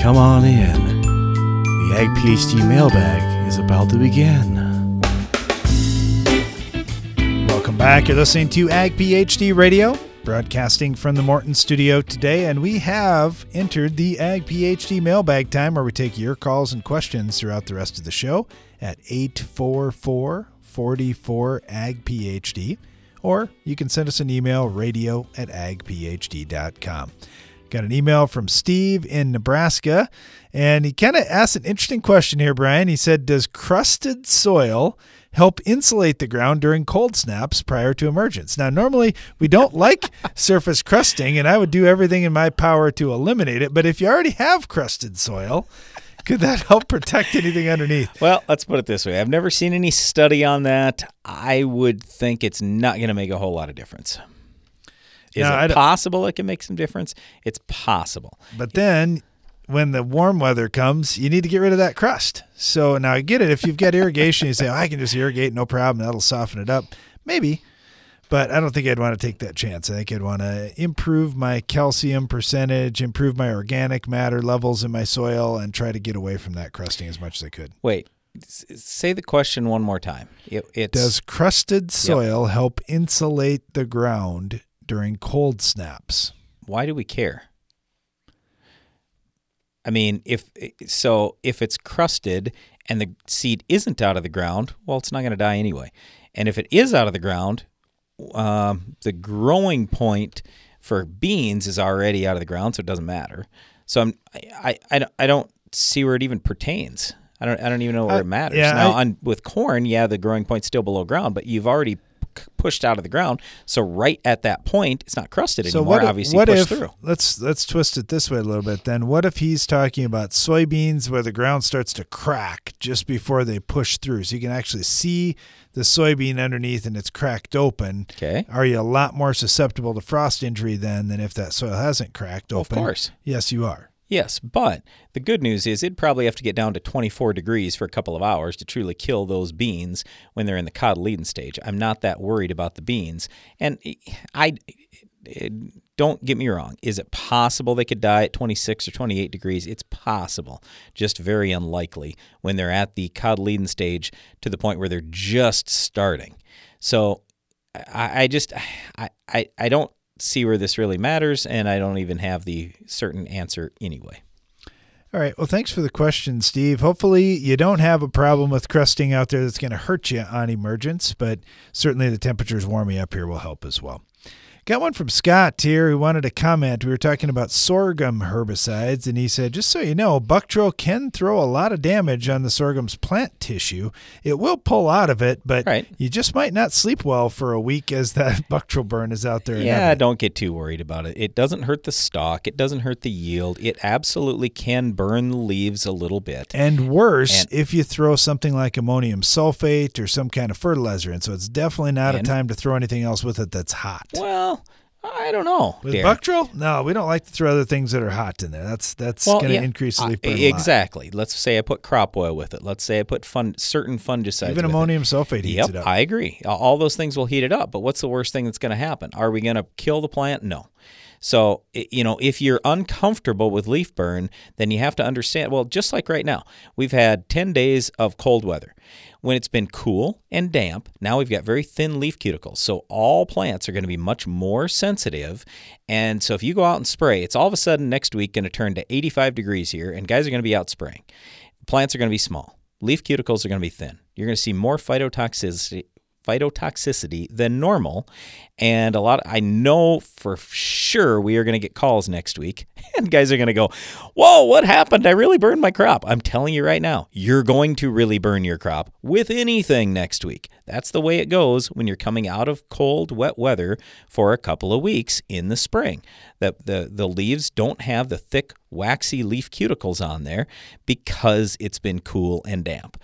come on in. The Ag PhD mailbag is about to begin. Welcome back. You're listening to Ag PhD Radio, broadcasting from the Morton studio today, and we have entered the Ag PhD mailbag time where we take your calls and questions throughout the rest of the show at 844 44 Ag PhD or you can send us an email radio at agphd.com. Got an email from Steve in Nebraska, and he kind of asked an interesting question here, Brian. He said, Does crusted soil help insulate the ground during cold snaps prior to emergence? Now, normally we don't like surface crusting, and I would do everything in my power to eliminate it. But if you already have crusted soil, could that help protect anything underneath? Well, let's put it this way I've never seen any study on that. I would think it's not going to make a whole lot of difference. Is No, I it possible it can make some difference? It's possible. But then when the warm weather comes, you need to get rid of that crust. So now I get it. If you've got irrigation, you say, oh, I can just irrigate, no problem. That'll soften it up. Maybe. But I don't think I'd want to take that chance. I think I'd want to improve my calcium percentage, improve my organic matter levels in my soil, and try to get away from that crusting as much as I could. Wait, say the question one more time. It, it's, Does crusted soil help insulate the ground during cold snaps? why do we care? I mean, if so, if it's crusted and the seed isn't out of the ground, well, it's not going to die anyway. And if it is out of the ground, um, the growing point for beans is already out of the ground, so it doesn't matter. So I'm, I, I, I don't- I don't see where it even pertains. I don't, I don't even know where Uh, it matters. yeah, now, I- on with corn, yeah, the growing point's still below ground, but you've already pushed out of the ground. So right at that point, it's not crusted So anymore. what? If, obviously, what pushed if through. let's let's twist it this way a little bit? Then what if he's talking about soybeans where the ground starts to crack just before they push through, so you can actually see the soybean underneath and it's cracked open. Okay. Are you a lot more susceptible to frost injury then than if that soil hasn't cracked open? Of course. Yes, you are. Yes, but the good news is it'd probably have to get down to 24 degrees for a couple of hours to truly kill those beans when they're in the cotyledon stage. I'm not that worried about the beans. And I don't get me wrong. Is it possible they could die at 26 or 28 degrees? It's possible, just very unlikely when they're at the cotyledon stage to the point where they're just starting. So I, just I, I I don't see where this really matters, and I don't even have the certain answer anyway. All right. Well, thanks for the question, Steve. Hopefully, you don't have a problem with crusting out there that's going to hurt you on emergence, but certainly the temperatures warming up here will help as well. Got one from Scott here who wanted to comment. We were talking about sorghum herbicides, and he said, just so you know, Buctril can throw a lot of damage on the sorghum's plant tissue. It will pull out of it, but you just might not sleep well for a week as that Buctril burn is out there. Yeah, don't get too worried about it. It doesn't hurt the stalk. It doesn't hurt the yield. It absolutely can burn the leaves a little bit. And worse And- if you throw something like ammonium sulfate or some kind of fertilizer in. So it's definitely not a time to throw anything else with it that's hot. Well, I don't know. With dear. Buctril? No, we don't like to throw other things that are hot in there. That's that's Well, going to yeah, increase the leaf burn. a lot. Exactly. Let's say I put crop oil with it. Let's say I put fun, certain fungicides. Even with it. ammonium sulfate heats Yep, it up. I agree. All- All those things will heat it up. But what's the worst thing that's going to happen? Are we going to kill the plant? No. So, you know, if you're uncomfortable with leaf burn, then you have to understand. Well, just like right now, we've had 10 days of cold weather. When it's been cool and damp, now we've got very thin leaf cuticles. So all plants are going to be much more sensitive. And so if you go out and spray, it's all of a sudden next week going to turn to 85 degrees here, and guys are going to be out spraying. Plants are going to be small. Leaf cuticles are going to be thin. You're going to see more phytotoxicity phytotoxicity than normal. And a lot I know for sure we are going to get calls next week and guys are going to go whoa what happened? I really burned my crop. I'm telling you right now you're going to really burn your crop with anything next week. That's the way it goes when you're coming out of cold wet weather for a couple of weeks in the spring. The the, the leaves don't have the thick waxy leaf cuticles on there because it's been cool and damp.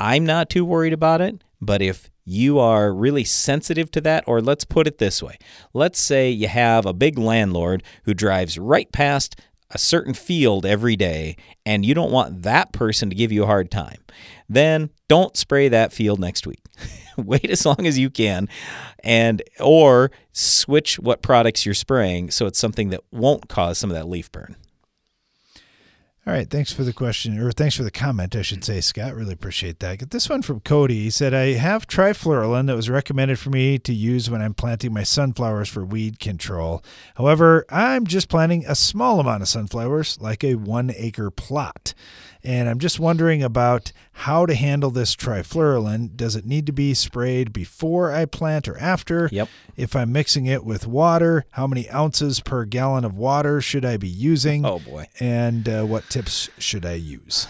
I'm not too worried about it, but if you are really sensitive to that, or let's put it this way let's say you have a big landlord who drives right past a certain field every day, and you don't want that person to give you a hard time, then don't spray that field next week. Wait as long as you can, and or switch what products you're spraying so it's something that won't cause some of that leaf burn. All right, thanks for the question, or thanks for the comment, I should say, Scott. Really appreciate that. Get this one from Cody. He said, I have trifluralin that was recommended for me to use when I'm planting my sunflowers for weed control. However, I'm just planting a small amount of sunflowers, like a one acre plot. And I'm just wondering about how to handle this trifluralin. Does it need to be sprayed before I plant or after? Yep. If I'm mixing it with water, how many ounces per gallon of water should I be using? Oh, boy. And uh, what tips should I use?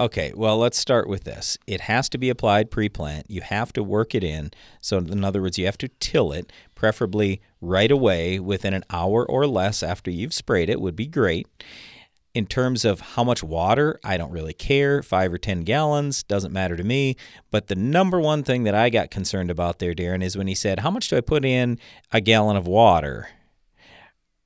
Okay, well, let's start with this. It has to be applied pre plant. You have to work it in. So, in other words, you have to till it, preferably right away within an hour or less after you've sprayed it, would be great. In terms of how much water, I don't really care. Five or 10 gallons, doesn't matter to me. But the number one thing that I got concerned about there, Darren, is when he said, How much do I put in a gallon of water?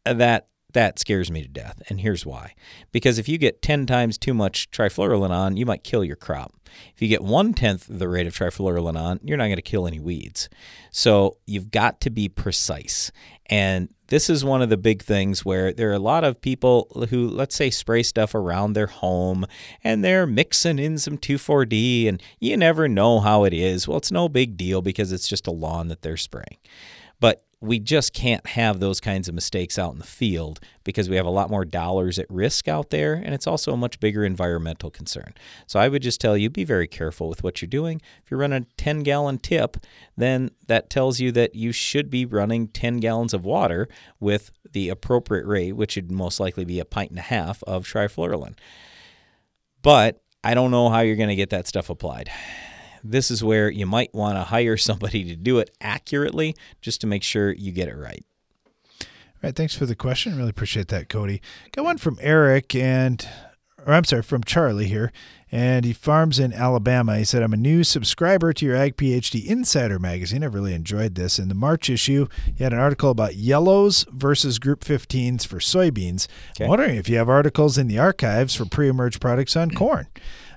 That that scares me to death. And here's why. Because if you get 10 times too much trifluralin on, you might kill your crop. If you get one tenth the rate of trifluralin on, you're not going to kill any weeds. So you've got to be precise. And this is one of the big things where there are a lot of people who, let's say, spray stuff around their home and they're mixing in some 2,4-D and you never know how it is. Well, it's no big deal because it's just a lawn that they're spraying. But we just can't have those kinds of mistakes out in the field because we have a lot more dollars at risk out there and it's also a much bigger environmental concern. So I would just tell you be very careful with what you're doing. If you're running a 10 gallon tip, then that tells you that you should be running 10 gallons of water with the appropriate rate, which would most likely be a pint and a half of trifluralin. But I don't know how you're going to get that stuff applied this is where you might want to hire somebody to do it accurately just to make sure you get it right. All right, thanks for the question. Really appreciate that, Cody. Got one from Eric and or I'm sorry, from Charlie here, and he farms in Alabama. He said, I'm a new subscriber to your Ag PhD Insider magazine. I've really enjoyed this. In the March issue, you had an article about yellows versus group 15s for soybeans. Okay. I'm wondering if you have articles in the archives for pre emerge products on corn.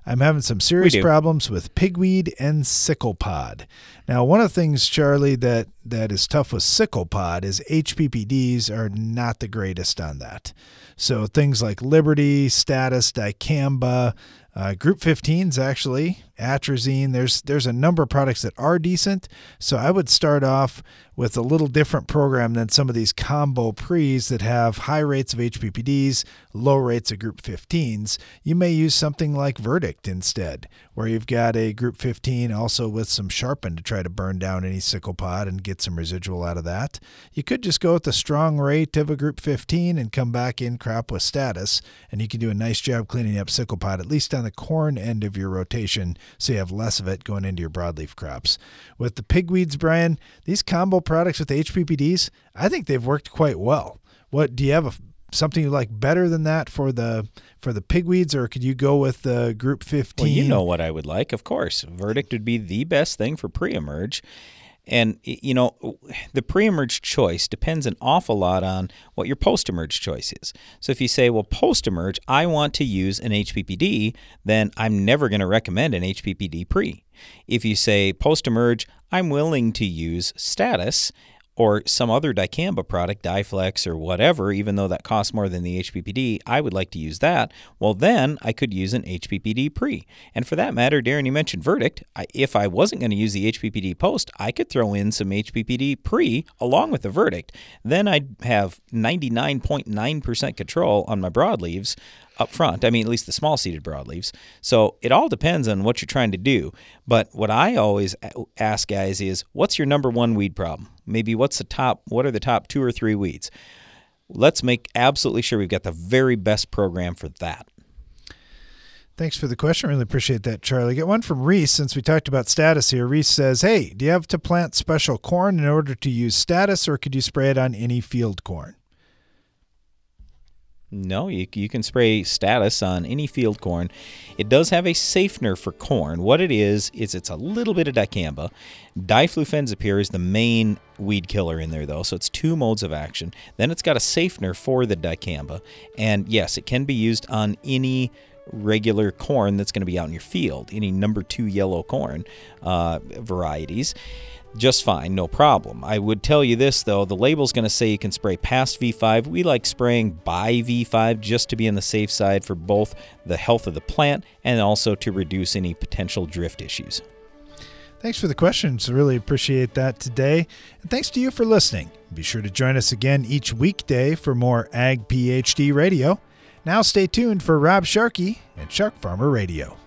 I'm having some serious problems with pigweed and sickle pod. Now, one of the things, Charlie, that, that is tough with sickle pod is HPPDs are not the greatest on that. So things like Liberty, Status, Dicamba, uh, Group 15s actually, atrazine. There's there's a number of products that are decent. So I would start off with a little different program than some of these combo pre's that have high rates of HPPDs, low rates of Group 15s. You may use something like Verdict instead, where you've got a Group 15 also with some sharpen to try to burn down any sickle pod and get some residual out of that. You could just go with the strong rate of a Group 15 and come back in crop with status, and you can do a nice job cleaning up sickle pod, at least on the corn end of your rotation, so you have less of it going into your broadleaf crops. With the pigweeds, Brian, these combo products with the HPPDs, I think they've worked quite well. What do you have a something you like better than that for the for the pigweeds, or could you go with the Group 15? Well, you know what I would like, of course. Verdict would be the best thing for pre-emerge. And, you know, the pre emerge choice depends an awful lot on what your post emerge choice is. So if you say, well, post emerge, I want to use an HPPD, then I'm never going to recommend an HPPD pre. If you say post emerge, I'm willing to use status, or some other dicamba product, DiFlexx or whatever, even though that costs more than the HPPD, I would like to use that. Well, then I could use an HPPD pre. And for that matter, Darren, you mentioned Verdict. I, if I wasn't going to use the HPPD post, I could throw in some HPPD pre along with the Verdict. Then I'd have 99.9% control on my broadleaves up front. I mean, at least the small seeded broadleaves. So it all depends on what you're trying to do. But what I always ask guys is, what's your number one weed problem? Maybe what's the top? What are the top two or three weeds? Let's make absolutely sure we've got the very best program for that. Thanks for the question. Really appreciate that, Charlie. Get one from Reese since we talked about status here. Reese says, Hey, do you have to plant special corn in order to use status, or could you spray it on any field corn? No, you, you can spray status on any field corn. It does have a safener for corn. What it is, is it's a little bit of dicamba. Diflufenzopyr is the main weed killer in there, though, so it's two modes of action. Then it's got a safener for the dicamba. And yes, it can be used on any regular corn that's going to be out in your field, any number two yellow corn uh, varieties just fine, no problem. I would tell you this though, the label's going to say you can spray past V5. We like spraying by V5 just to be on the safe side for both the health of the plant and also to reduce any potential drift issues. Thanks for the questions. Really appreciate that today. And thanks to you for listening. Be sure to join us again each weekday for more Ag PhD radio. Now stay tuned for Rob Sharkey and Shark Farmer Radio.